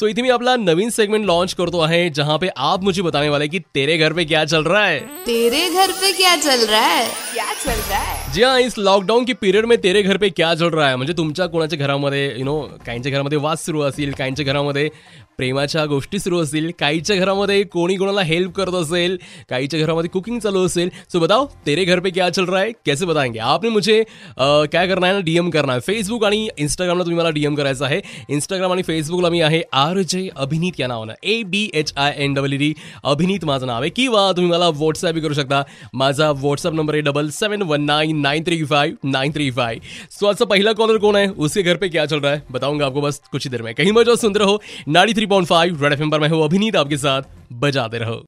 सो इथे मी आपला नवीन segment launch करतो आहे, जहाँ पे आप मुझे बताने वाले की तेरे घर पे क्या चल रहा है? तेरे घर पे क्या चल रहा है? है? जी हाँ इस लॉकडाऊन की पिरियड में तेरे घर पे क्या चल रहा है? म्हणजे तुमच्या कोणाच्या घरामध्ये यु नो काहींच्या घरामध्ये वाद सुरू असतील काहींच्या घरामध्ये प्रेमाच्या गोष्टी सुरू असतील काहीच्या घरामध्ये कोणी कोणाला हेल्प करत असेल, काहीच्या घरामध्ये कुकिंग चालू असेल. सो बताओ, तेरे घर पे क्या चल रहा है? कैसे बताएँगे? आपने मुझे काय करना है ना? डीएम करना आहे फेसबुक आणि इंस्टाग्रामला तुम्ही मला डीएम करायचं आहे. इंस्टाग्राम आणि फेसबुकला मी आहे आर जे अभिनीत या नावानं A B H I N double D Abhineet. माझं नाव आहे किंवा तुम्ही मला व्हॉट्सअप करू शकता. माझा व्हॉट्सअप नंबर आहे double seven one nine nine three five nine three five so आज पहला कॉलर कौन है उसके घर पे क्या चल रहा है बताऊँगा आपको बस कुछ ही देर में कहीं मज़ा सुन रहे हो ninety three point five Red FM पर मैं हूँ अभिनीत आपके साथ बजाते रहो